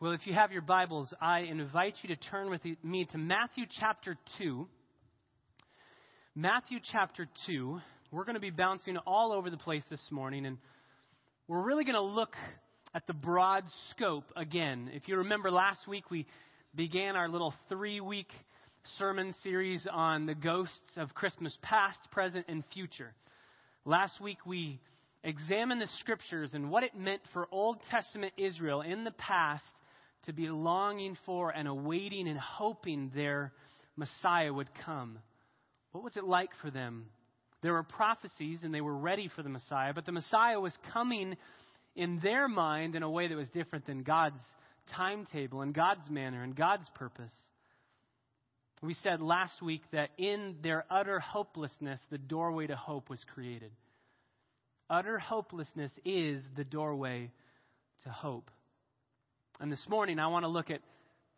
Well, if you have your Bibles, I invite you to turn with me to Matthew chapter 2. Matthew chapter 2. We're going to be bouncing all over the place this morning, and we're really going to look at the broad scope again. If you remember last week, we began our little three week sermon series on the ghosts of Christmas past, present, and future. Last week, we examined the scriptures and what it meant for Old Testament Israel in the past to be longing for and awaiting and hoping their Messiah would come. What was it like for them? There were prophecies and they were ready for the Messiah, but the Messiah was coming in their mind in a way that was different than God's timetable and God's manner and God's purpose. We said last week that in their utter hopelessness, the doorway to hope was created. Utter hopelessness is the doorway to hope. And this morning, I want to look at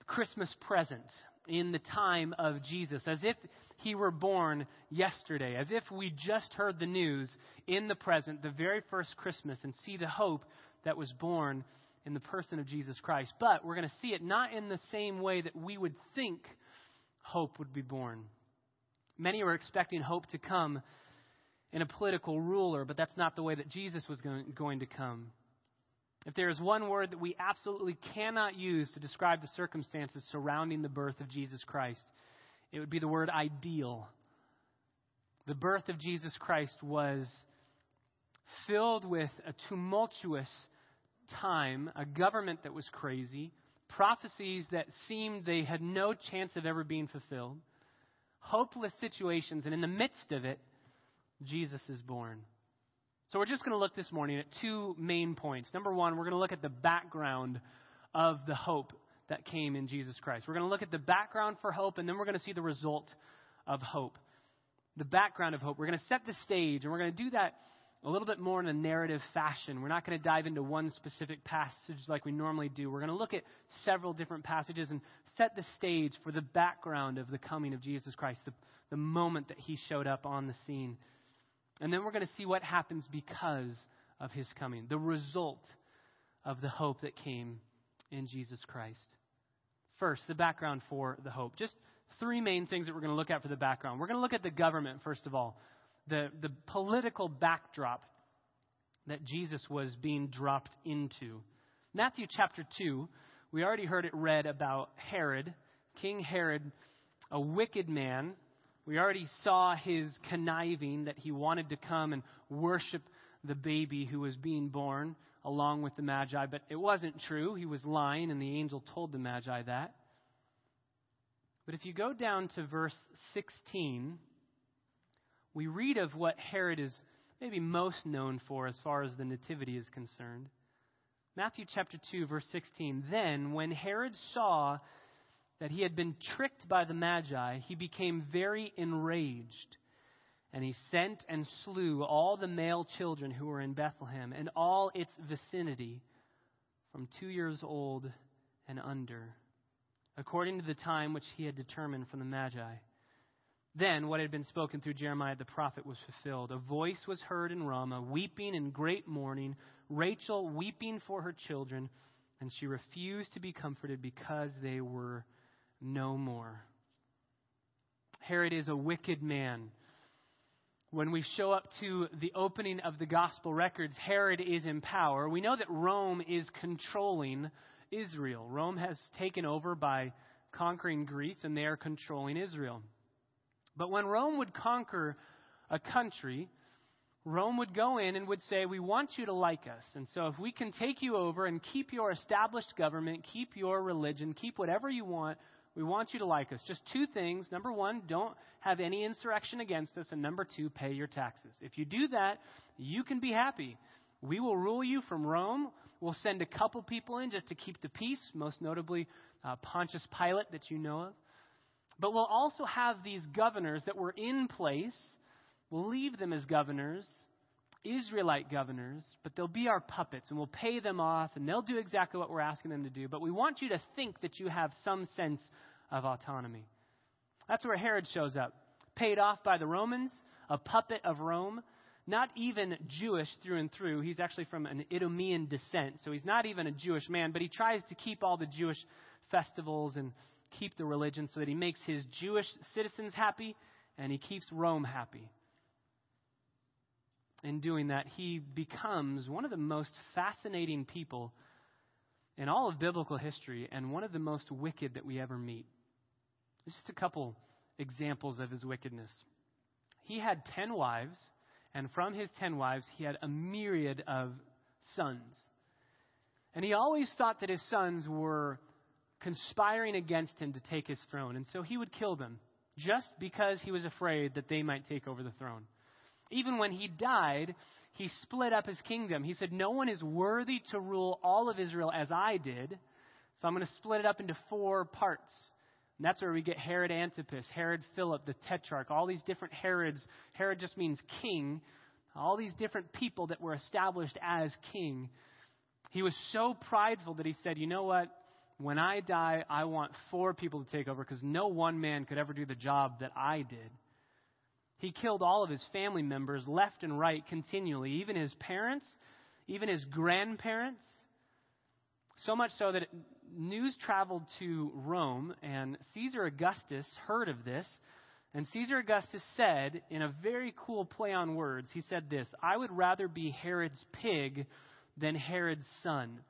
Christmas present in the time of Jesus, as if he were born yesterday, as if we just heard the news in the present, the very first Christmas, and see the hope that was born in the person of Jesus Christ. But we're going to see it not in the same way that we would think hope would be born. Many were expecting hope to come in a political ruler, but that's not the way that Jesus was going to come. If there is one word that we absolutely cannot use to describe the circumstances surrounding the birth of Jesus Christ, it would be the word ideal. The birth of Jesus Christ was filled with a tumultuous time, a government that was crazy, prophecies that seemed they had no chance of ever being fulfilled, hopeless situations, and in the midst of it, Jesus is born. So we're just going to look this morning at two main points. Number one, we're going to look at the background of the hope that came in Jesus Christ. We're going to look at the background for hope, and then we're going to see the result of hope. The background of hope. We're going to set the stage, and we're going to do that a little bit more in a narrative fashion. We're not going to dive into one specific passage like we normally do. We're going to look at several different passages and set the stage for the background of the coming of Jesus Christ, the, the moment that he showed up on the scene. And then we're going to see what happens because of his coming, the result of the hope that came in Jesus Christ. First, the background for the hope. Just three main things that we're going to look at for the background. We're going to look at the government, first of all, the, the political backdrop that Jesus was being dropped into. Matthew chapter 2, we already heard it read about Herod, King Herod, a wicked man we already saw his conniving that he wanted to come and worship the baby who was being born along with the Magi, but it wasn't true. He was lying, and the angel told the Magi that. But if you go down to verse 16, we read of what Herod is maybe most known for as far as the Nativity is concerned. Matthew chapter 2, verse 16. Then, when Herod saw that he had been tricked by the Magi, he became very enraged. And he sent and slew all the male children who were in Bethlehem and all its vicinity from two years old and under, according to the time which he had determined from the Magi. Then what had been spoken through Jeremiah the prophet was fulfilled. A voice was heard in Ramah, weeping in great mourning, Rachel weeping for her children, and she refused to be comforted because they were no more. Herod is a wicked man. When we show up to the opening of the gospel records, Herod is in power. We know that Rome is controlling Israel. Rome has taken over by conquering Greece, and they are controlling Israel. But when Rome would conquer a country, Rome would go in and would say, We want you to like us. And so if we can take you over and keep your established government, keep your religion, keep whatever you want, we want you to like us. Just two things. Number one, don't have any insurrection against us. And number two, pay your taxes. If you do that, you can be happy. We will rule you from Rome. We'll send a couple people in just to keep the peace, most notably uh, Pontius Pilate, that you know of. But we'll also have these governors that were in place. We'll leave them as governors, Israelite governors, but they'll be our puppets, and we'll pay them off, and they'll do exactly what we're asking them to do. But we want you to think that you have some sense of autonomy. That's where Herod shows up. Paid off by the Romans, a puppet of Rome. not even Jewish through and through. He's actually from an Idumean descent, so he's not even a Jewish man, but he tries to keep all the Jewish festivals and keep the religion so that he makes his Jewish citizens happy and he keeps Rome happy. In doing that, he becomes one of the most fascinating people in all of biblical history and one of the most wicked that we ever meet. Just a couple examples of his wickedness. He had 10 wives, and from his 10 wives, he had a myriad of sons. And he always thought that his sons were conspiring against him to take his throne. And so he would kill them just because he was afraid that they might take over the throne. Even when he died, he split up his kingdom. He said, No one is worthy to rule all of Israel as I did, so I'm going to split it up into four parts. And that's where we get Herod Antipas, Herod Philip, the Tetrarch, all these different Herods. Herod just means king. All these different people that were established as king. He was so prideful that he said, You know what? When I die, I want four people to take over because no one man could ever do the job that I did. He killed all of his family members left and right continually, even his parents, even his grandparents. So much so that news traveled to Rome, and Caesar Augustus heard of this. And Caesar Augustus said, in a very cool play on words, he said this I would rather be Herod's pig than Herod's son.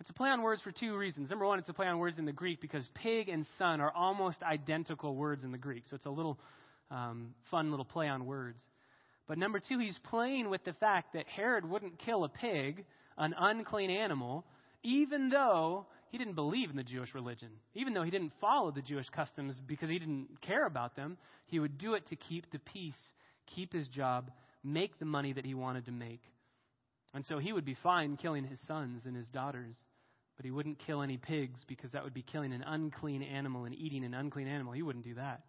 It's a play on words for two reasons. Number one, it's a play on words in the Greek because pig and son are almost identical words in the Greek. So it's a little um, fun little play on words. But number two, he's playing with the fact that Herod wouldn't kill a pig, an unclean animal, even though he didn't believe in the Jewish religion. Even though he didn't follow the Jewish customs because he didn't care about them, he would do it to keep the peace, keep his job, make the money that he wanted to make. And so he would be fine killing his sons and his daughters, but he wouldn't kill any pigs because that would be killing an unclean animal and eating an unclean animal. He wouldn't do that.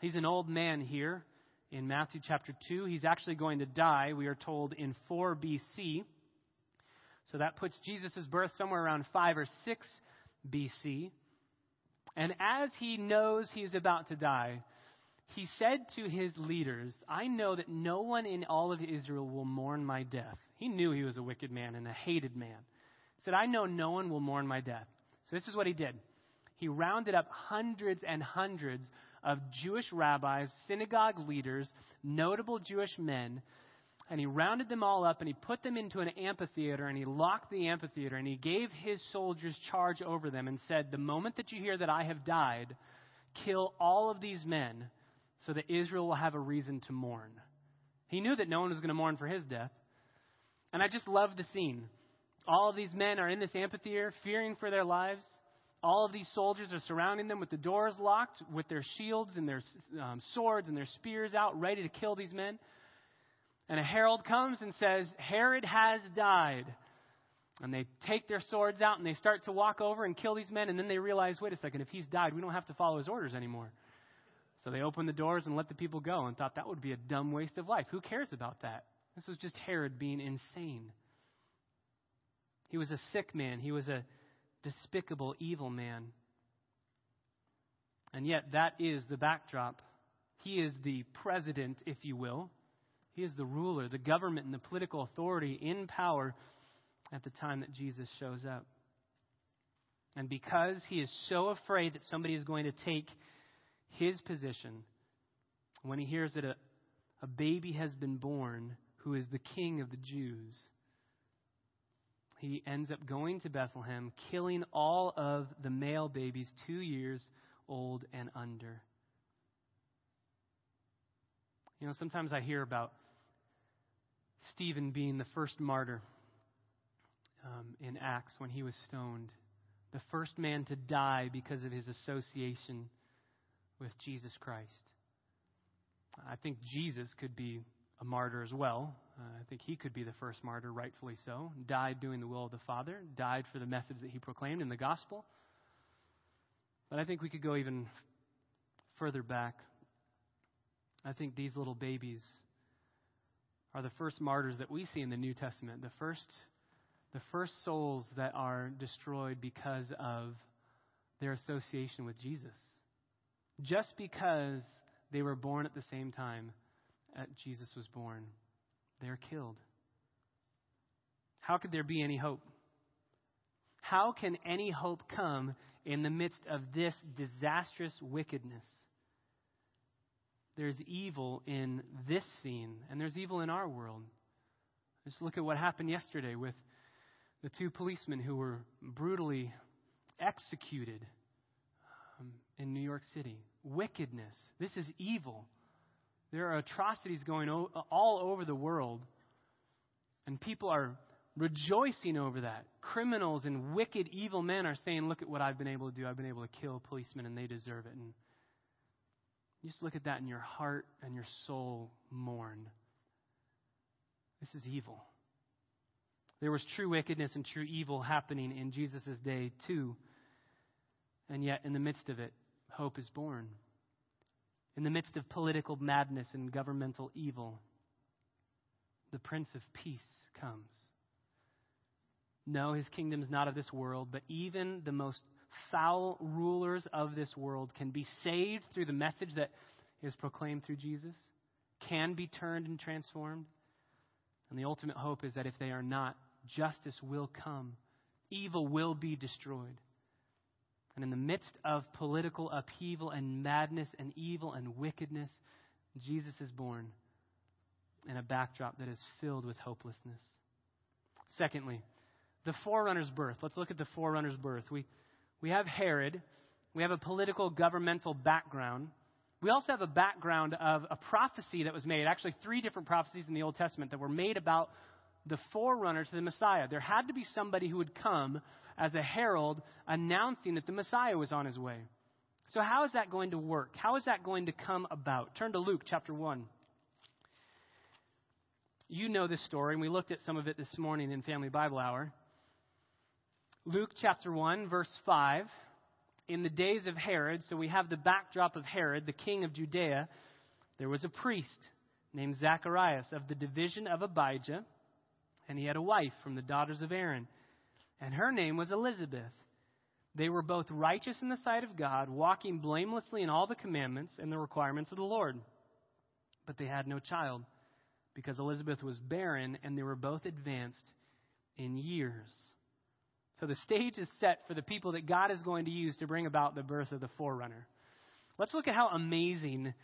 He's an old man here in Matthew chapter 2. He's actually going to die, we are told, in 4 BC. So that puts Jesus' birth somewhere around 5 or 6 BC. And as he knows he's about to die, he said to his leaders, I know that no one in all of Israel will mourn my death. He knew he was a wicked man and a hated man. He said, I know no one will mourn my death. So this is what he did. He rounded up hundreds and hundreds of Jewish rabbis, synagogue leaders, notable Jewish men, and he rounded them all up and he put them into an amphitheater and he locked the amphitheater and he gave his soldiers charge over them and said, The moment that you hear that I have died, kill all of these men so that Israel will have a reason to mourn. He knew that no one was going to mourn for his death. And I just love the scene. All of these men are in this amphitheater, fearing for their lives. All of these soldiers are surrounding them with the doors locked, with their shields and their um, swords and their spears out, ready to kill these men. And a herald comes and says, Herod has died. And they take their swords out and they start to walk over and kill these men. And then they realize, wait a second, if he's died, we don't have to follow his orders anymore. So they opened the doors and let the people go and thought that would be a dumb waste of life. Who cares about that? This was just Herod being insane. He was a sick man. He was a despicable, evil man. And yet, that is the backdrop. He is the president, if you will. He is the ruler, the government, and the political authority in power at the time that Jesus shows up. And because he is so afraid that somebody is going to take his position, when he hears that a, a baby has been born who is the king of the Jews, he ends up going to Bethlehem, killing all of the male babies two years old and under. You know, sometimes I hear about Stephen being the first martyr um, in Acts when he was stoned, the first man to die because of his association with Jesus Christ. I think Jesus could be a martyr as well. Uh, I think he could be the first martyr, rightfully so. Died doing the will of the Father, died for the message that he proclaimed in the gospel. But I think we could go even further back. I think these little babies are the first martyrs that we see in the New Testament, the first, the first souls that are destroyed because of their association with Jesus. Just because they were born at the same time that Jesus was born. They're killed. How could there be any hope? How can any hope come in the midst of this disastrous wickedness? There's evil in this scene, and there's evil in our world. Just look at what happened yesterday with the two policemen who were brutally executed um, in New York City. Wickedness. This is evil. There are atrocities going o- all over the world, and people are rejoicing over that. Criminals and wicked, evil men are saying, Look at what I've been able to do. I've been able to kill policemen, and they deserve it. And just look at that, and your heart and your soul mourn. This is evil. There was true wickedness and true evil happening in Jesus' day, too. And yet, in the midst of it, hope is born. In the midst of political madness and governmental evil, the Prince of Peace comes. No, his kingdom is not of this world, but even the most foul rulers of this world can be saved through the message that is proclaimed through Jesus, can be turned and transformed. And the ultimate hope is that if they are not, justice will come, evil will be destroyed. And in the midst of political upheaval and madness and evil and wickedness, Jesus is born in a backdrop that is filled with hopelessness. Secondly, the forerunner's birth. Let's look at the forerunner's birth. We, we have Herod. We have a political governmental background. We also have a background of a prophecy that was made, actually, three different prophecies in the Old Testament that were made about the forerunner to the Messiah. There had to be somebody who would come as a herald announcing that the Messiah was on his way. So, how is that going to work? How is that going to come about? Turn to Luke chapter 1. You know this story, and we looked at some of it this morning in Family Bible Hour. Luke chapter 1, verse 5 in the days of Herod, so we have the backdrop of Herod, the king of Judea, there was a priest named Zacharias of the division of Abijah, and he had a wife from the daughters of Aaron, and her name was Elizabeth. They were both righteous in the sight of God, walking blamelessly in all the commandments and the requirements of the Lord. But they had no child, because Elizabeth was barren, and they were both advanced in years. So the stage is set for the people that God is going to use to bring about the birth of the forerunner. Let's look at how amazing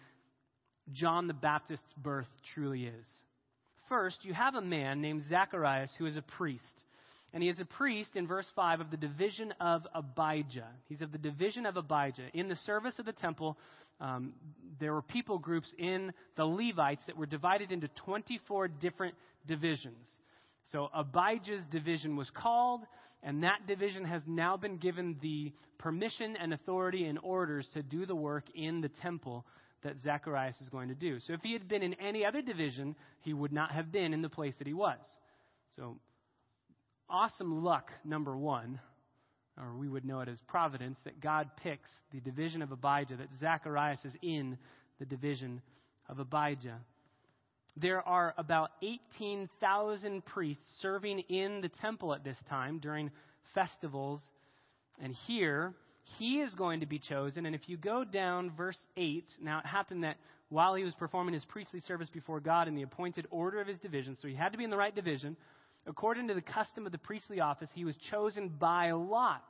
John the Baptist's birth truly is. First, you have a man named Zacharias who is a priest. And he is a priest in verse 5 of the division of Abijah. He's of the division of Abijah. In the service of the temple, um, there were people groups in the Levites that were divided into 24 different divisions. So Abijah's division was called, and that division has now been given the permission and authority and orders to do the work in the temple that Zacharias is going to do. So if he had been in any other division, he would not have been in the place that he was. So, awesome luck, number one, or we would know it as providence, that God picks the division of Abijah, that Zacharias is in the division of Abijah there are about 18,000 priests serving in the temple at this time during festivals. And here, he is going to be chosen. And if you go down verse 8, now it happened that while he was performing his priestly service before God in the appointed order of his division, so he had to be in the right division, according to the custom of the priestly office, he was chosen by lot.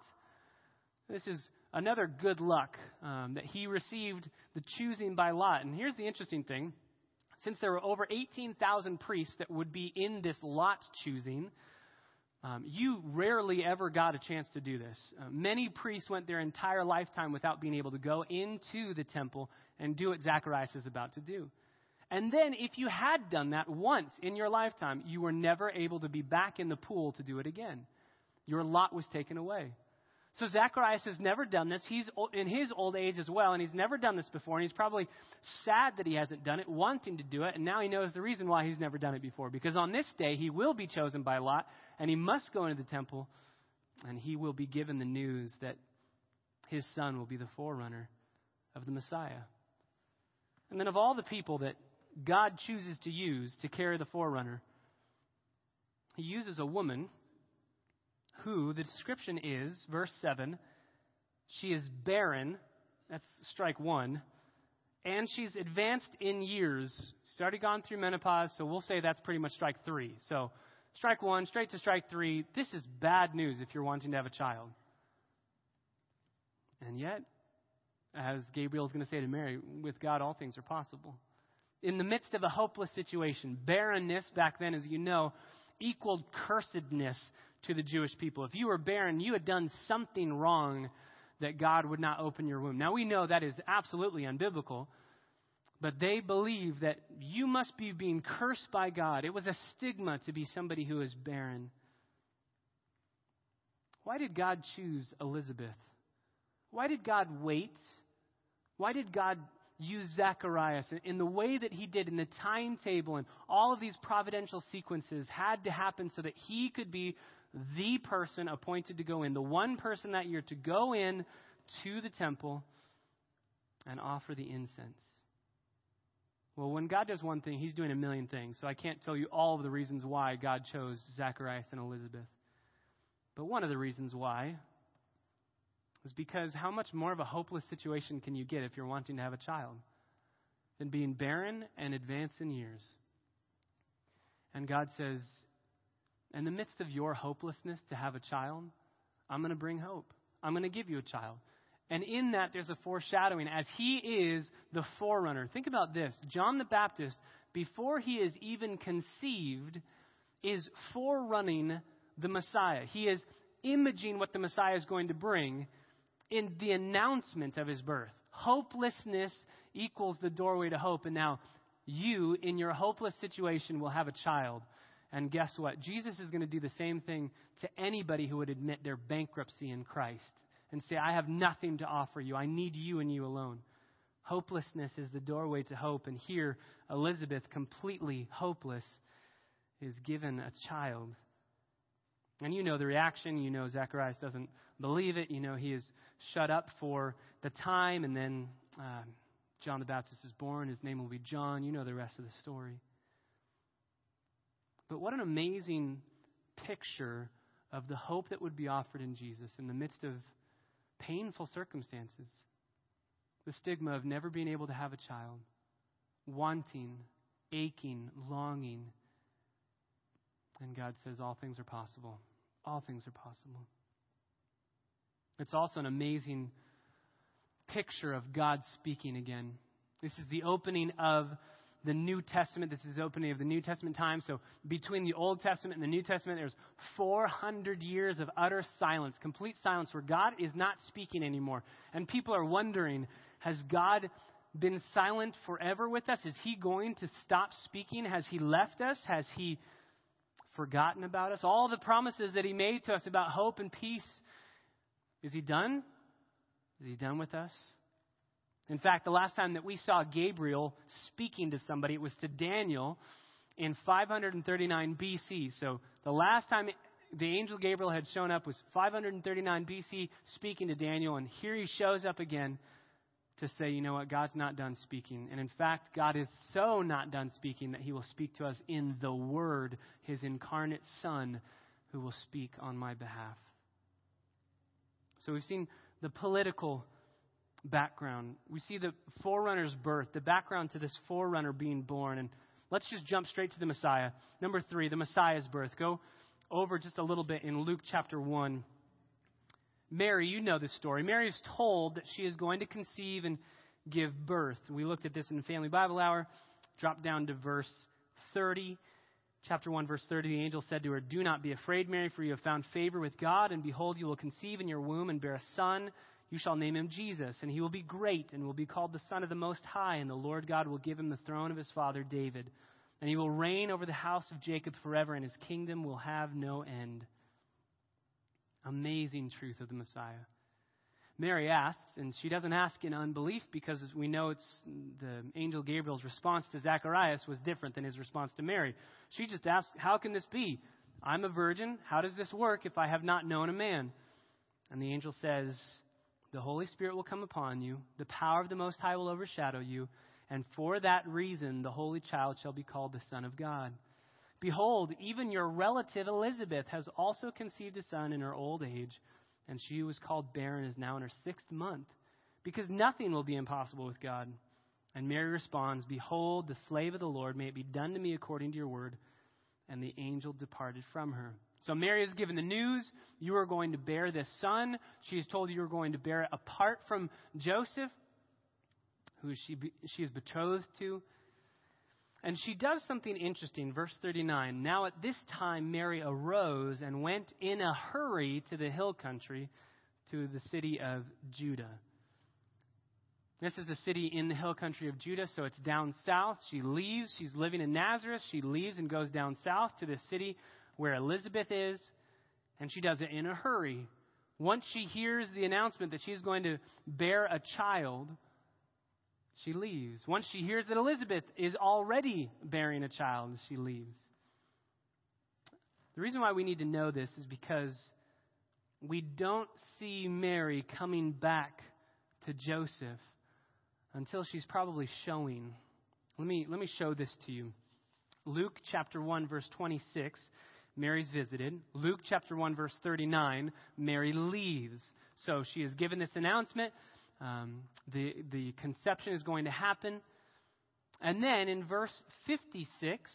This is another good luck um, that he received the choosing by lot. And here's the interesting thing since there were over 18,000 priests that would be in this lot choosing, um, you rarely ever got a chance to do this. Uh, many priests went their entire lifetime without being able to go into the temple and do what Zacharias is about to do. And then, if you had done that once in your lifetime, you were never able to be back in the pool to do it again. Your lot was taken away. So Zacharias has never done this. He's in his old age as well, and he's never done this before. And he's probably sad that he hasn't done it, wanting to do it, and now he knows the reason why he's never done it before. Because on this day, he will be chosen by Lot, and he must go into the temple, and he will be given the news that his son will be the forerunner of the Messiah. And then, of all the people that God chooses to use to carry the forerunner, he uses a woman who the description is, verse 7, she is barren, that's strike one, and she's advanced in years. She's already gone through menopause, so we'll say that's pretty much strike three. So, strike one, straight to strike three. This is bad news if you're wanting to have a child. And yet, as Gabriel is going to say to Mary, with God all things are possible. In the midst of a hopeless situation, barrenness back then, as you know, equaled cursedness to the Jewish people. If you were barren, you had done something wrong that God would not open your womb. Now we know that is absolutely unbiblical, but they believe that you must be being cursed by God. It was a stigma to be somebody who is barren. Why did God choose Elizabeth? Why did God wait? Why did God use Zacharias in the way that he did in the timetable and all of these providential sequences had to happen so that he could be the person appointed to go in, the one person that year to go in to the temple and offer the incense. Well, when God does one thing, He's doing a million things. So I can't tell you all of the reasons why God chose Zacharias and Elizabeth. But one of the reasons why is because how much more of a hopeless situation can you get if you're wanting to have a child than being barren and advanced in years? And God says, in the midst of your hopelessness to have a child, I'm going to bring hope. I'm going to give you a child. And in that, there's a foreshadowing as he is the forerunner. Think about this John the Baptist, before he is even conceived, is forerunning the Messiah. He is imaging what the Messiah is going to bring in the announcement of his birth. Hopelessness equals the doorway to hope. And now, you, in your hopeless situation, will have a child and guess what? Jesus is going to do the same thing to anybody who would admit their bankruptcy in Christ and say, I have nothing to offer you. I need you and you alone. Hopelessness is the doorway to hope. And here, Elizabeth, completely hopeless, is given a child. And you know the reaction. You know Zacharias doesn't believe it. You know he is shut up for the time. And then uh, John the Baptist is born. His name will be John. You know the rest of the story. But what an amazing picture of the hope that would be offered in Jesus in the midst of painful circumstances. The stigma of never being able to have a child, wanting, aching, longing. And God says, All things are possible. All things are possible. It's also an amazing picture of God speaking again. This is the opening of the New Testament. This is the opening of the New Testament time. So between the Old Testament and the New Testament, there's 400 years of utter silence, complete silence, where God is not speaking anymore. And people are wondering, has God been silent forever with us? Is he going to stop speaking? Has he left us? Has he forgotten about us? All the promises that he made to us about hope and peace, is he done? Is he done with us? In fact, the last time that we saw Gabriel speaking to somebody, it was to Daniel in 539 BC. So the last time the angel Gabriel had shown up was 539 BC speaking to Daniel, and here he shows up again to say, you know what, God's not done speaking. And in fact, God is so not done speaking that he will speak to us in the Word, his incarnate Son, who will speak on my behalf. So we've seen the political background. We see the forerunner's birth, the background to this forerunner being born. And let's just jump straight to the Messiah. Number three, the Messiah's birth. Go over just a little bit in Luke chapter 1. Mary, you know this story. Mary is told that she is going to conceive and give birth. We looked at this in Family Bible Hour. Drop down to verse 30. Chapter 1, verse 30, the angel said to her, Do not be afraid, Mary, for you have found favor with God, and behold, you will conceive in your womb and bear a son you shall name him Jesus, and he will be great and will be called the Son of the Most High, and the Lord God will give him the throne of his father David. And he will reign over the house of Jacob forever, and his kingdom will have no end. Amazing truth of the Messiah. Mary asks, and she doesn't ask in unbelief because we know it's the angel Gabriel's response to Zacharias was different than his response to Mary. She just asks, How can this be? I'm a virgin. How does this work if I have not known a man? And the angel says, the Holy Spirit will come upon you, the power of the Most High will overshadow you, and for that reason the Holy Child shall be called the Son of God. Behold, even your relative Elizabeth has also conceived a son in her old age, and she who was called barren, is now in her sixth month, because nothing will be impossible with God. And Mary responds, Behold, the slave of the Lord, may it be done to me according to your word. And the angel departed from her. So Mary is given the news you are going to bear this son. She is told you are going to bear it apart from Joseph, who she, she is betrothed to. And she does something interesting. Verse 39 Now at this time, Mary arose and went in a hurry to the hill country, to the city of Judah. This is a city in the hill country of Judah, so it's down south. She leaves. She's living in Nazareth. She leaves and goes down south to the city where Elizabeth is, and she does it in a hurry. Once she hears the announcement that she's going to bear a child, she leaves. Once she hears that Elizabeth is already bearing a child, she leaves. The reason why we need to know this is because we don't see Mary coming back to Joseph until she's probably showing. Let me, let me show this to you. Luke chapter 1, verse 26, Mary's visited. Luke chapter 1, verse 39, Mary leaves. So she is given this announcement. Um, the, the conception is going to happen. And then in verse 56,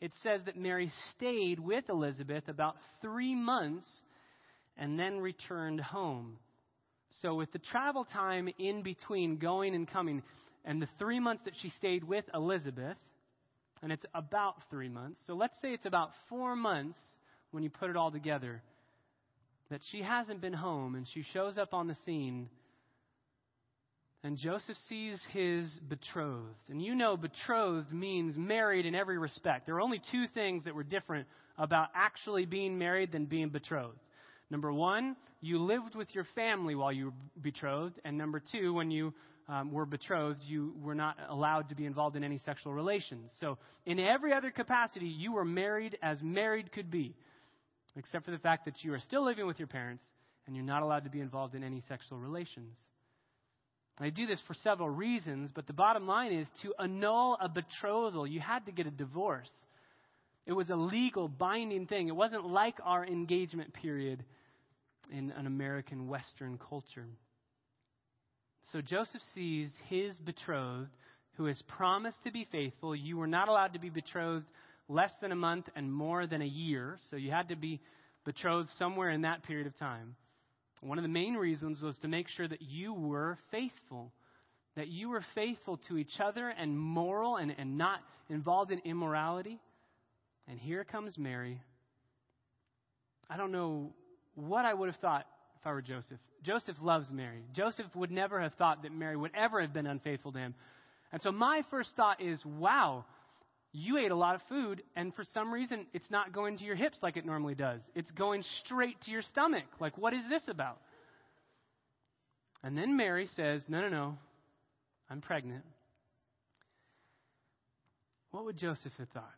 it says that Mary stayed with Elizabeth about three months and then returned home. So, with the travel time in between going and coming, and the three months that she stayed with Elizabeth, and it's about three months, so let's say it's about four months when you put it all together, that she hasn't been home, and she shows up on the scene, and Joseph sees his betrothed. And you know, betrothed means married in every respect. There are only two things that were different about actually being married than being betrothed. Number one, you lived with your family while you were betrothed. And number two, when you um, were betrothed, you were not allowed to be involved in any sexual relations. So, in every other capacity, you were married as married could be, except for the fact that you are still living with your parents and you're not allowed to be involved in any sexual relations. I do this for several reasons, but the bottom line is to annul a betrothal, you had to get a divorce. It was a legal, binding thing. It wasn't like our engagement period in an American Western culture. So Joseph sees his betrothed, who has promised to be faithful. You were not allowed to be betrothed less than a month and more than a year, so you had to be betrothed somewhere in that period of time. One of the main reasons was to make sure that you were faithful, that you were faithful to each other and moral and, and not involved in immorality. And here comes Mary. I don't know what I would have thought if I were Joseph. Joseph loves Mary. Joseph would never have thought that Mary would ever have been unfaithful to him. And so my first thought is, wow, you ate a lot of food, and for some reason, it's not going to your hips like it normally does. It's going straight to your stomach. Like, what is this about? And then Mary says, no, no, no, I'm pregnant. What would Joseph have thought?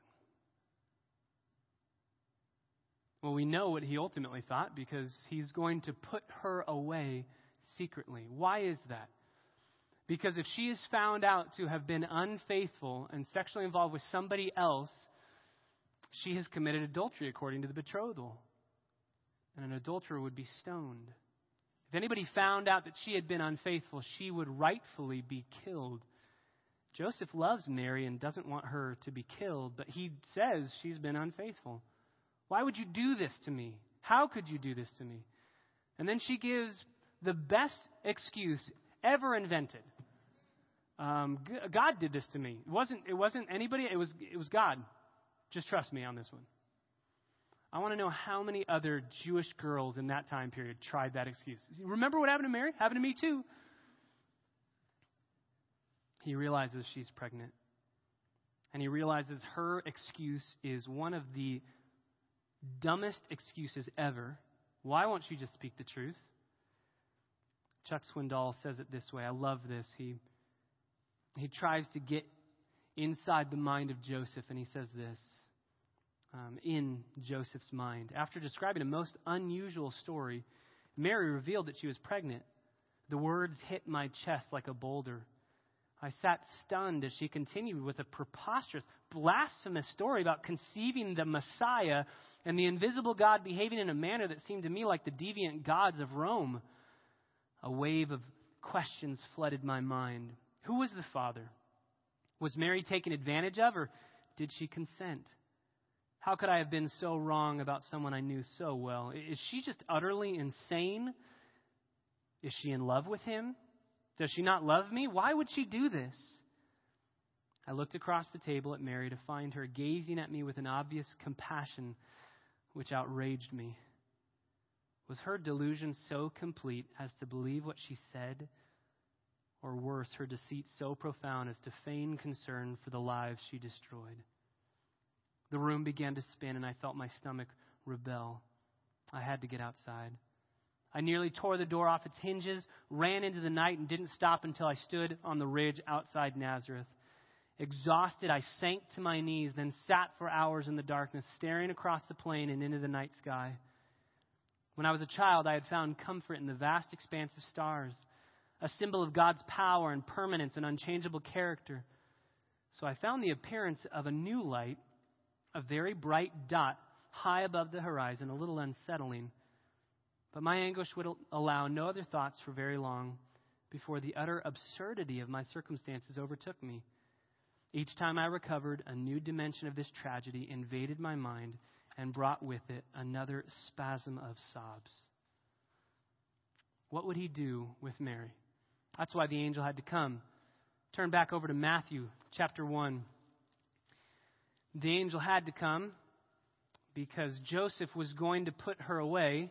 Well, we know what he ultimately thought because he's going to put her away secretly. Why is that? Because if she is found out to have been unfaithful and sexually involved with somebody else, she has committed adultery according to the betrothal. And an adulterer would be stoned. If anybody found out that she had been unfaithful, she would rightfully be killed. Joseph loves Mary and doesn't want her to be killed, but he says she's been unfaithful. Why would you do this to me? How could you do this to me? And then she gives the best excuse ever invented. Um, God did this to me. It wasn't, it wasn't anybody, it was, it was God. Just trust me on this one. I want to know how many other Jewish girls in that time period tried that excuse. Remember what happened to Mary? Happened to me too. He realizes she's pregnant. And he realizes her excuse is one of the dumbest excuses ever. Why won't you just speak the truth? Chuck Swindoll says it this way. I love this. He, he tries to get inside the mind of Joseph, and he says this um, in Joseph's mind. After describing a most unusual story, Mary revealed that she was pregnant. The words hit my chest like a boulder. I sat stunned as she continued with a preposterous, blasphemous story about conceiving the Messiah and the invisible God behaving in a manner that seemed to me like the deviant gods of Rome. A wave of questions flooded my mind. Who was the father? Was Mary taken advantage of, or did she consent? How could I have been so wrong about someone I knew so well? Is she just utterly insane? Is she in love with him? Does she not love me? Why would she do this? I looked across the table at Mary to find her gazing at me with an obvious compassion which outraged me. Was her delusion so complete as to believe what she said? Or worse, her deceit so profound as to feign concern for the lives she destroyed? The room began to spin, and I felt my stomach rebel. I had to get outside. I nearly tore the door off its hinges, ran into the night, and didn't stop until I stood on the ridge outside Nazareth. Exhausted, I sank to my knees, then sat for hours in the darkness, staring across the plain and into the night sky. When I was a child, I had found comfort in the vast expanse of stars, a symbol of God's power and permanence and unchangeable character. So I found the appearance of a new light, a very bright dot high above the horizon, a little unsettling. But my anguish would allow no other thoughts for very long before the utter absurdity of my circumstances overtook me. Each time I recovered, a new dimension of this tragedy invaded my mind and brought with it another spasm of sobs. What would he do with Mary? That's why the angel had to come. Turn back over to Matthew chapter 1. The angel had to come because Joseph was going to put her away.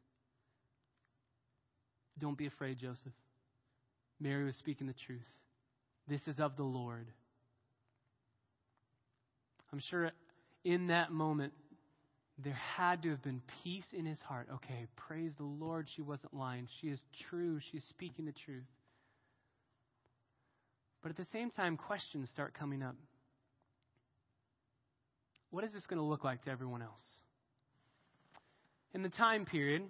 Don't be afraid, Joseph. Mary was speaking the truth. This is of the Lord. I'm sure in that moment, there had to have been peace in his heart. Okay, praise the Lord, she wasn't lying. She is true. She's speaking the truth. But at the same time, questions start coming up. What is this going to look like to everyone else? In the time period,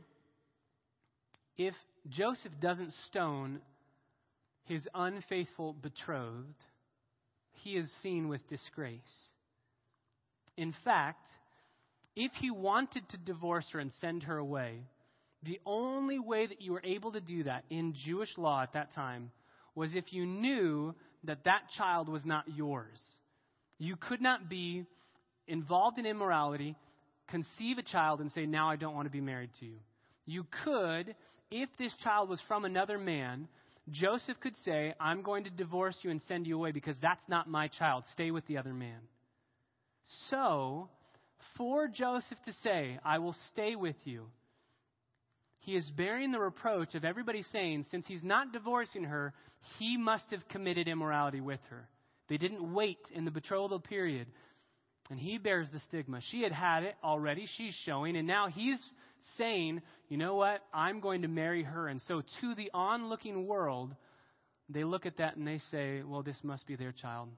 if Joseph doesn't stone his unfaithful betrothed, he is seen with disgrace. In fact, if he wanted to divorce her and send her away, the only way that you were able to do that in Jewish law at that time was if you knew that that child was not yours. You could not be involved in immorality, conceive a child, and say, Now I don't want to be married to you. You could, if this child was from another man, Joseph could say, I'm going to divorce you and send you away because that's not my child. Stay with the other man. So, for Joseph to say, I will stay with you, he is bearing the reproach of everybody saying, since he's not divorcing her, he must have committed immorality with her. They didn't wait in the betrothal period. And he bears the stigma. She had had it already. She's showing. And now he's saying, you know what? I'm going to marry her. And so to the onlooking world, they look at that and they say, well, this must be their child.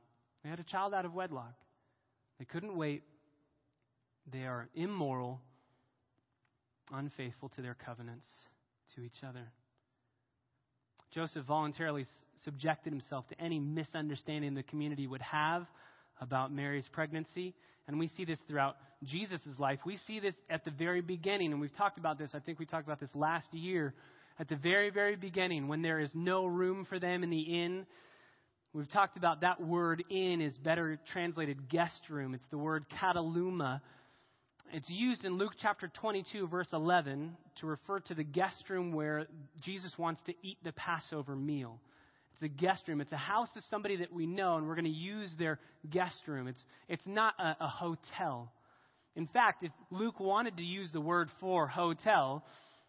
They had a child out of wedlock. They couldn't wait. They are immoral, unfaithful to their covenants to each other. Joseph voluntarily subjected himself to any misunderstanding the community would have about Mary's pregnancy. And we see this throughout Jesus' life. We see this at the very beginning, and we've talked about this. I think we talked about this last year. At the very, very beginning, when there is no room for them in the inn, We've talked about that word inn is better translated guest room. It's the word kataluma. It's used in Luke chapter 22, verse 11, to refer to the guest room where Jesus wants to eat the Passover meal. A guest room. It's a house of somebody that we know, and we're going to use their guest room. It's, it's not a, a hotel. In fact, if Luke wanted to use the word for hotel,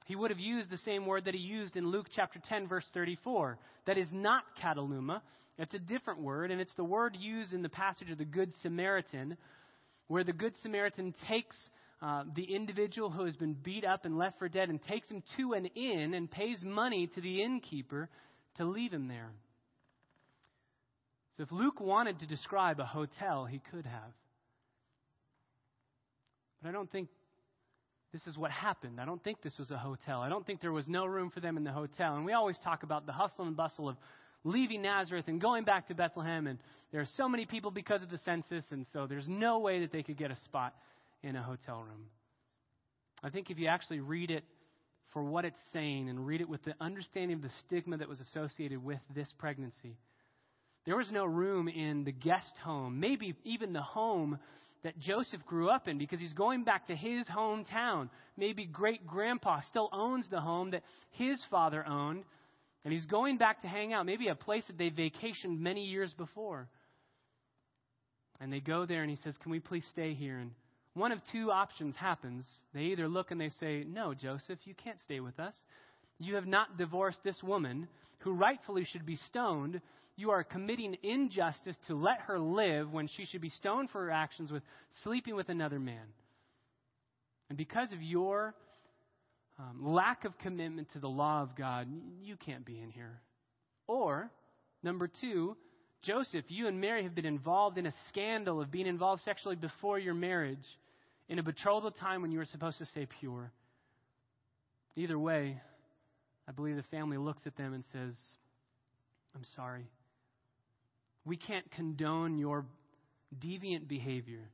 he would have used the same word that he used in Luke chapter 10, verse 34. That is not kataluma. It's a different word, and it's the word used in the passage of the Good Samaritan, where the Good Samaritan takes uh, the individual who has been beat up and left for dead and takes him to an inn and pays money to the innkeeper to leave him there. So if Luke wanted to describe a hotel, he could have. But I don't think this is what happened. I don't think this was a hotel. I don't think there was no room for them in the hotel. And we always talk about the hustle and bustle of leaving Nazareth and going back to Bethlehem. And there are so many people because of the census, and so there's no way that they could get a spot in a hotel room. I think if you actually read it for what it's saying and read it with the understanding of the stigma that was associated with this pregnancy, there was no room in the guest home, maybe even the home that Joseph grew up in because he's going back to his hometown. Maybe great grandpa still owns the home that his father owned, and he's going back to hang out, maybe a place that they vacationed many years before. And they go there and he says, Can we please stay here? And one of two options happens. They either look and they say, No, Joseph, you can't stay with us. You have not divorced this woman who rightfully should be stoned. You are committing injustice to let her live when she should be stoned for her actions with sleeping with another man. And because of your um, lack of commitment to the law of God, you can't be in here. Or, number two, Joseph, you and Mary have been involved in a scandal of being involved sexually before your marriage in a betrothal time when you were supposed to stay pure. Either way, I believe the family looks at them and says, I'm sorry. We can't condone your deviant behavior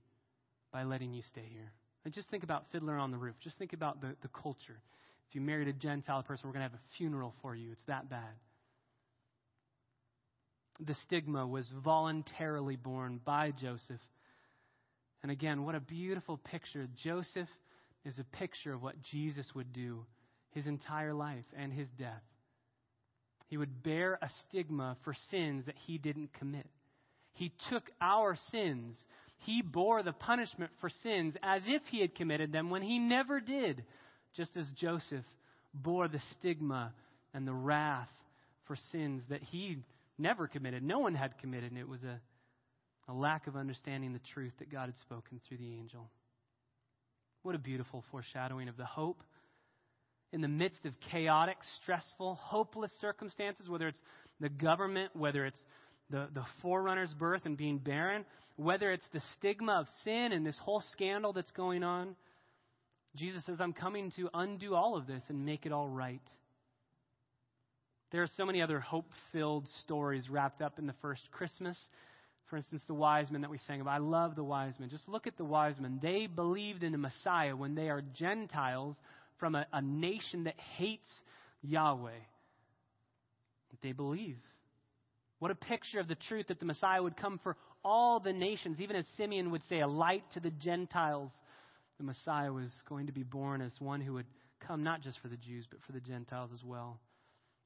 by letting you stay here. And just think about Fiddler on the Roof. Just think about the, the culture. If you married a Gentile person, we're going to have a funeral for you. It's that bad the stigma was voluntarily borne by Joseph. And again, what a beautiful picture. Joseph is a picture of what Jesus would do his entire life and his death. He would bear a stigma for sins that he didn't commit. He took our sins. He bore the punishment for sins as if he had committed them when he never did, just as Joseph bore the stigma and the wrath for sins that he never committed. No one had committed, and it was a, a lack of understanding the truth that God had spoken through the angel. What a beautiful foreshadowing of the hope in the midst of chaotic, stressful, hopeless circumstances, whether it's the government, whether it's the, the forerunner's birth and being barren, whether it's the stigma of sin and this whole scandal that's going on. Jesus says, I'm coming to undo all of this and make it all right. There are so many other hope filled stories wrapped up in the first Christmas. For instance, the wise men that we sang about. I love the wise men. Just look at the wise men. They believed in a Messiah when they are Gentiles from a, a nation that hates Yahweh. They believe. What a picture of the truth that the Messiah would come for all the nations. Even as Simeon would say, a light to the Gentiles. The Messiah was going to be born as one who would come not just for the Jews, but for the Gentiles as well.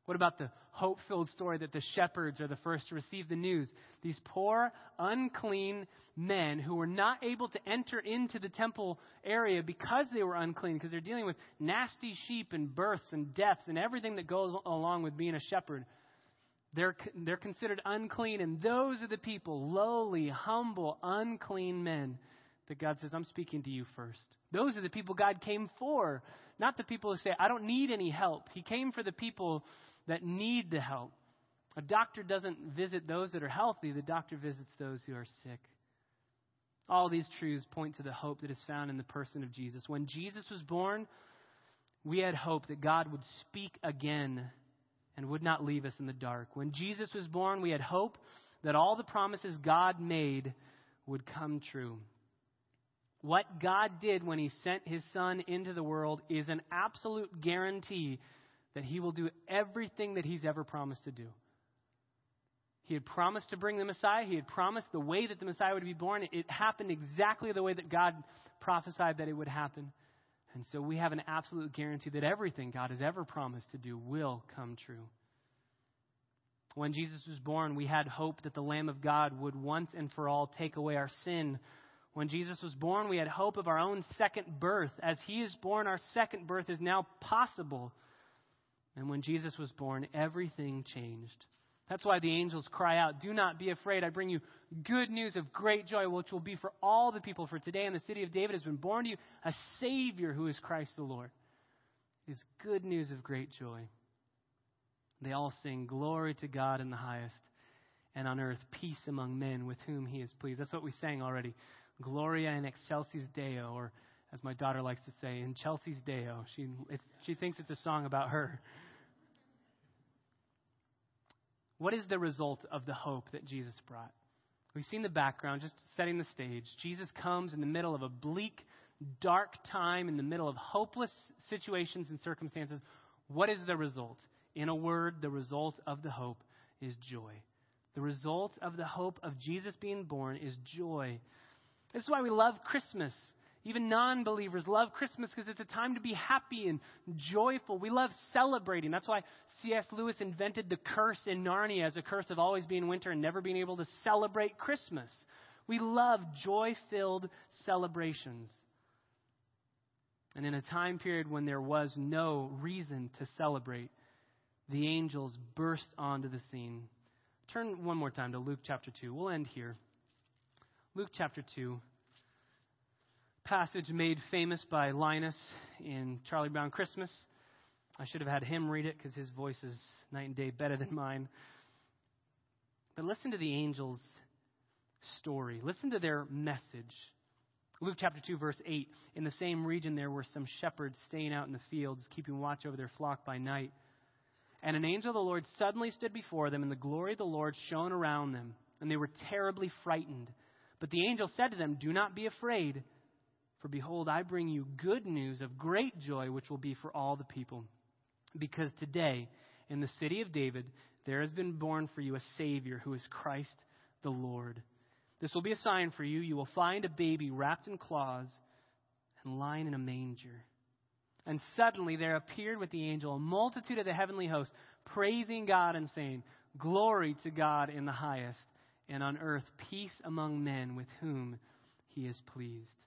What about the hope filled story that the shepherds are the first to receive the news? These poor, unclean men who were not able to enter into the temple area because they were unclean, because they're dealing with nasty sheep and births and deaths and everything that goes along with being a shepherd. They're, they're considered unclean, and those are the people, lowly, humble, unclean men, that God says, I'm speaking to you first. Those are the people God came for, not the people who say, I don't need any help. He came for the people that need the help. A doctor doesn't visit those that are healthy, the doctor visits those who are sick. All these truths point to the hope that is found in the person of Jesus. When Jesus was born, we had hope that God would speak again and would not leave us in the dark. When Jesus was born, we had hope that all the promises God made would come true. What God did when He sent His Son into the world is an absolute guarantee that he will do everything that he's ever promised to do. He had promised to bring the Messiah. He had promised the way that the Messiah would be born. It happened exactly the way that God prophesied that it would happen. And so we have an absolute guarantee that everything God has ever promised to do will come true. When Jesus was born, we had hope that the Lamb of God would once and for all take away our sin. When Jesus was born, we had hope of our own second birth. As he is born, our second birth is now possible and when Jesus was born, everything changed. That's why the angels cry out, Do not be afraid. I bring you good news of great joy, which will be for all the people. For today in the city of David has been born to you a Savior who is Christ the Lord. It is good news of great joy. They all sing, Glory to God in the highest, and on earth peace among men with whom he is pleased. That's what we sang already. Gloria in excelsis Deo, or as my daughter likes to say, in Chelsea's Deo. Oh, she, she thinks it's a song about her. What is the result of the hope that Jesus brought? We've seen the background, just setting the stage. Jesus comes in the middle of a bleak, dark time, in the middle of hopeless situations and circumstances. What is the result? In a word, the result of the hope is joy. The result of the hope of Jesus being born is joy. This is why we love Christmas. Even non believers love Christmas because it's a time to be happy and joyful. We love celebrating. That's why C.S. Lewis invented the curse in Narnia as a curse of always being winter and never being able to celebrate Christmas. We love joy filled celebrations. And in a time period when there was no reason to celebrate, the angels burst onto the scene. Turn one more time to Luke chapter 2. We'll end here. Luke chapter 2 passage made famous by Linus in Charlie Brown Christmas. I should have had him read it because his voice is night and day better than mine. But listen to the angels' story. Listen to their message. Luke chapter 2, verse 8. In the same region, there were some shepherds staying out in the fields, keeping watch over their flock by night. And an angel of the Lord suddenly stood before them, and the glory of the Lord shone around them, and they were terribly frightened. But the angel said to them, Do not be afraid. For behold, I bring you good news of great joy, which will be for all the people. Because today, in the city of David, there has been born for you a Savior who is Christ the Lord. This will be a sign for you. You will find a baby wrapped in cloths and lying in a manger. And suddenly there appeared with the angel a multitude of the heavenly host, praising God and saying, Glory to God in the highest, and on earth peace among men with whom he is pleased.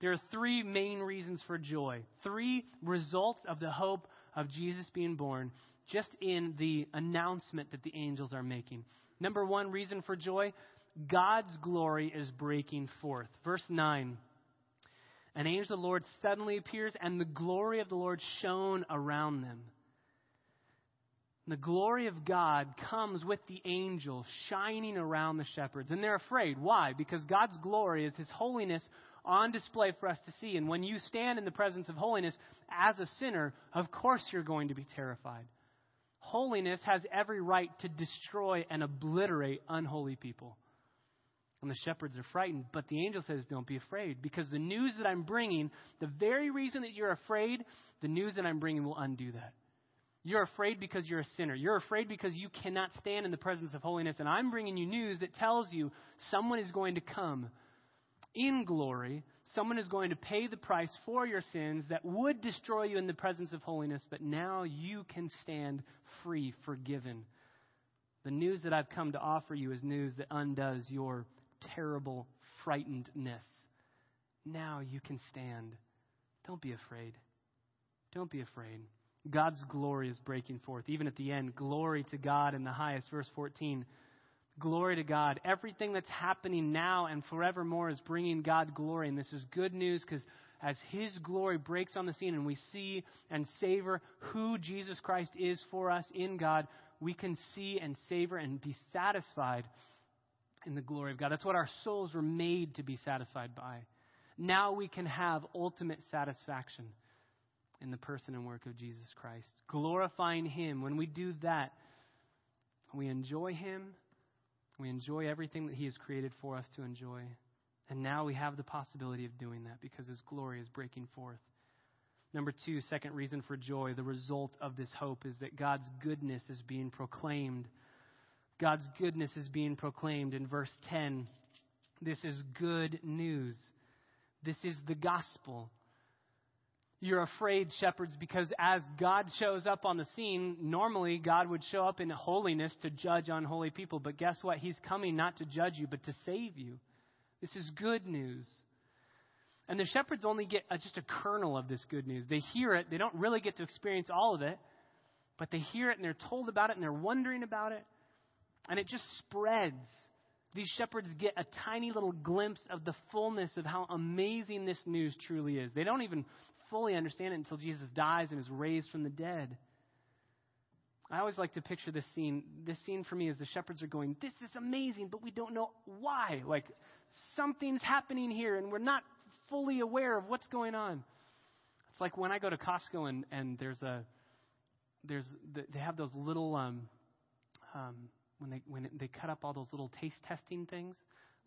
There are three main reasons for joy, three results of the hope of Jesus being born, just in the announcement that the angels are making. Number one reason for joy God's glory is breaking forth. Verse 9 An angel of the Lord suddenly appears, and the glory of the Lord shone around them. The glory of God comes with the angel shining around the shepherds. And they're afraid. Why? Because God's glory is His holiness on display for us to see. And when you stand in the presence of holiness as a sinner, of course you're going to be terrified. Holiness has every right to destroy and obliterate unholy people. And the shepherds are frightened, but the angel says, Don't be afraid, because the news that I'm bringing, the very reason that you're afraid, the news that I'm bringing will undo that. You're afraid because you're a sinner. You're afraid because you cannot stand in the presence of holiness. And I'm bringing you news that tells you someone is going to come in glory, someone is going to pay the price for your sins that would destroy you in the presence of holiness, but now you can stand free, forgiven. The news that I've come to offer you is news that undoes your terrible frightenedness. Now you can stand. Don't be afraid. Don't be afraid. God's glory is breaking forth. Even at the end, glory to God in the highest. Verse 14. Glory to God. Everything that's happening now and forevermore is bringing God glory. And this is good news because as His glory breaks on the scene and we see and savor who Jesus Christ is for us in God, we can see and savor and be satisfied in the glory of God. That's what our souls were made to be satisfied by. Now we can have ultimate satisfaction in the person and work of Jesus Christ. Glorifying Him. When we do that, we enjoy Him we enjoy everything that He has created for us to enjoy. And now we have the possibility of doing that because His glory is breaking forth. Number two, second reason for joy, the result of this hope is that God's goodness is being proclaimed. God's goodness is being proclaimed in verse 10. This is good news. This is the gospel. You're afraid, shepherds, because as God shows up on the scene, normally God would show up in holiness to judge unholy people. But guess what? He's coming not to judge you, but to save you. This is good news. And the shepherds only get a, just a kernel of this good news. They hear it, they don't really get to experience all of it, but they hear it and they're told about it and they're wondering about it. And it just spreads. These shepherds get a tiny little glimpse of the fullness of how amazing this news truly is. They don't even fully understand it until Jesus dies and is raised from the dead. I always like to picture this scene. This scene for me is the shepherds are going, This is amazing, but we don't know why. Like, something's happening here, and we're not fully aware of what's going on. It's like when I go to Costco and, and there's a there's they have those little um, um, when they when they cut up all those little taste testing things.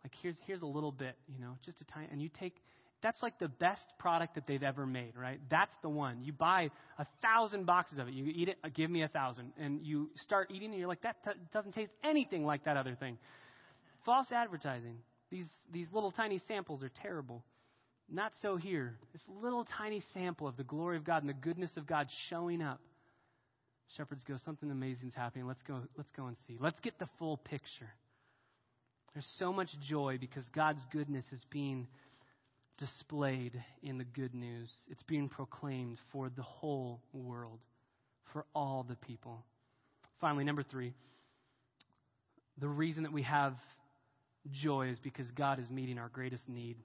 Like here's here's a little bit, you know, just a tiny, and you take that's like the best product that they've ever made, right? That's the one. You buy a thousand boxes of it. You eat it, uh, give me a thousand. And you start eating and you're like, that t- doesn't taste anything like that other thing. False advertising. These, these little tiny samples are terrible. Not so here. This little tiny sample of the glory of God and the goodness of God showing up. Shepherds go, something amazing is happening. Let's go, let's go and see. Let's get the full picture. There's so much joy because God's goodness is being displayed in the good news. It's being proclaimed for the whole world, for all the people. Finally, number three, the reason that we have joy is because God is meeting our greatest need.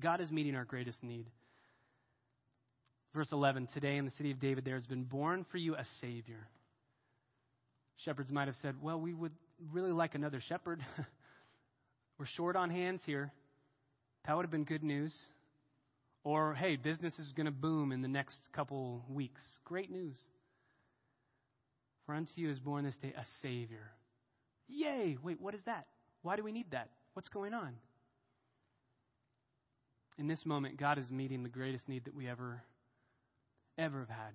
God is meeting our greatest need. Verse 11 Today in the city of David there has been born for you a Savior. Shepherds might have said, Well, we would really like another shepherd. We're short on hands here. That would have been good news. Or, hey, business is going to boom in the next couple weeks. Great news. For unto you is born this day a Savior. Yay! Wait, what is that? Why do we need that? What's going on? In this moment, God is meeting the greatest need that we ever, ever have had.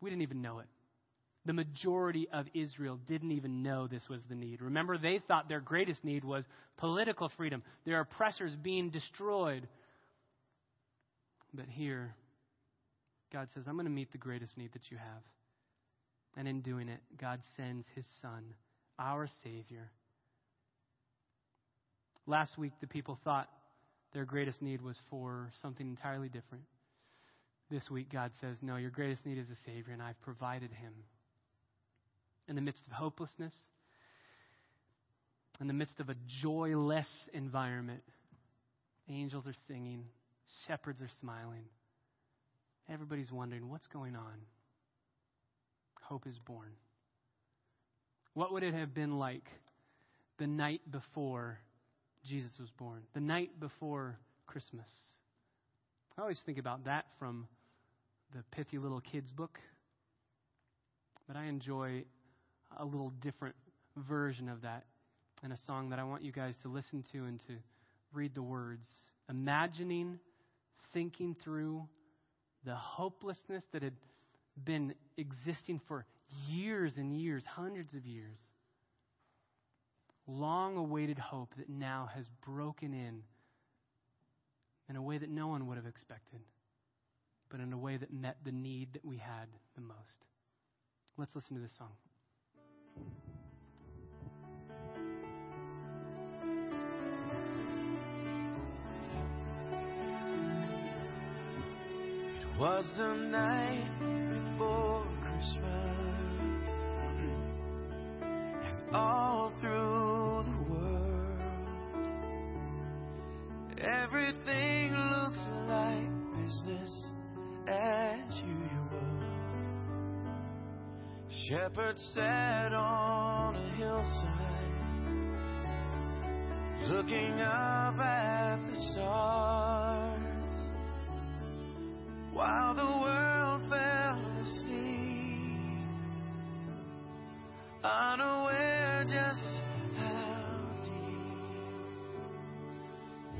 We didn't even know it. The majority of Israel didn't even know this was the need. Remember, they thought their greatest need was political freedom, their oppressors being destroyed. But here, God says, I'm going to meet the greatest need that you have. And in doing it, God sends his Son, our Savior. Last week, the people thought their greatest need was for something entirely different. This week, God says, No, your greatest need is a Savior, and I've provided him in the midst of hopelessness, in the midst of a joyless environment, angels are singing, shepherds are smiling. Everybody's wondering what's going on. Hope is born. What would it have been like the night before Jesus was born? The night before Christmas? I always think about that from the pithy little kids' book. But I enjoy a little different version of that and a song that I want you guys to listen to and to read the words. Imagining, thinking through the hopelessness that had been existing for years and years, hundreds of years. Long awaited hope that now has broken in in a way that no one would have expected, but in a way that met the need that we had the most. Let's listen to this song. It was the night before Christmas, and all through the world, everything looked like business as usual. Shepherds sat on a hillside, looking up at the stars, while the world fell asleep, unaware just how deep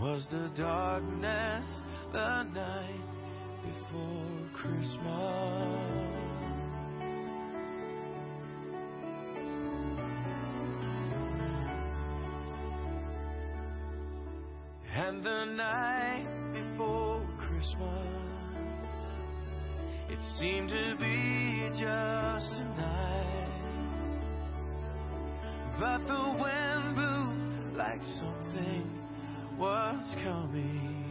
was the darkness the night before Christmas. And the night before Christmas, it seemed to be just a night. But the wind blew like something was coming.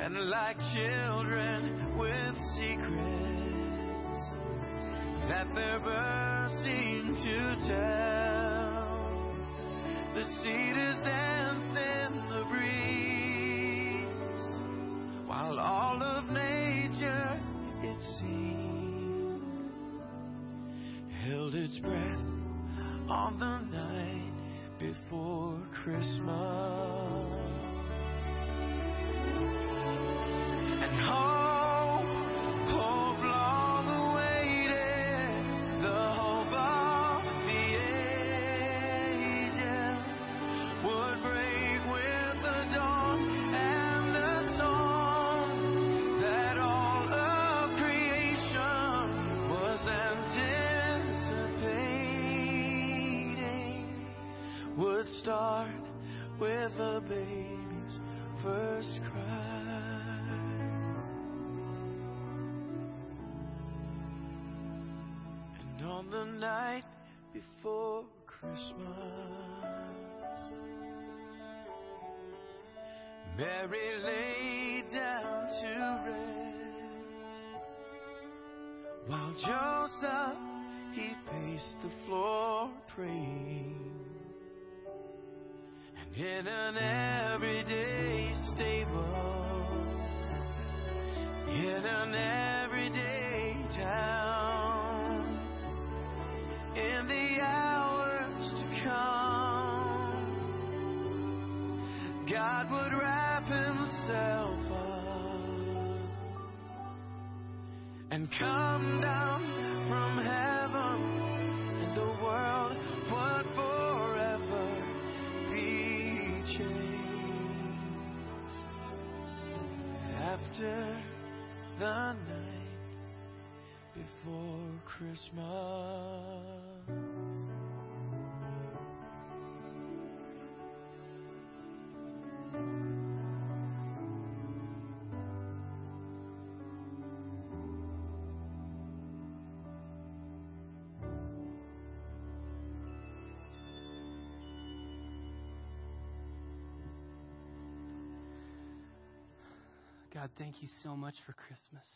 And like children with secrets that they're bursting to tell, the cedars danced in the breeze, while all of nature, it seemed, held its breath on the night before Christmas. A baby's first cry. And on the night before Christmas, Mary lay down to rest while Joseph he paced the floor praying. In an everyday stable, in an everyday town, in the hours to come, God would wrap himself up and come down After the night before Christmas. God, thank you so much for Christmas.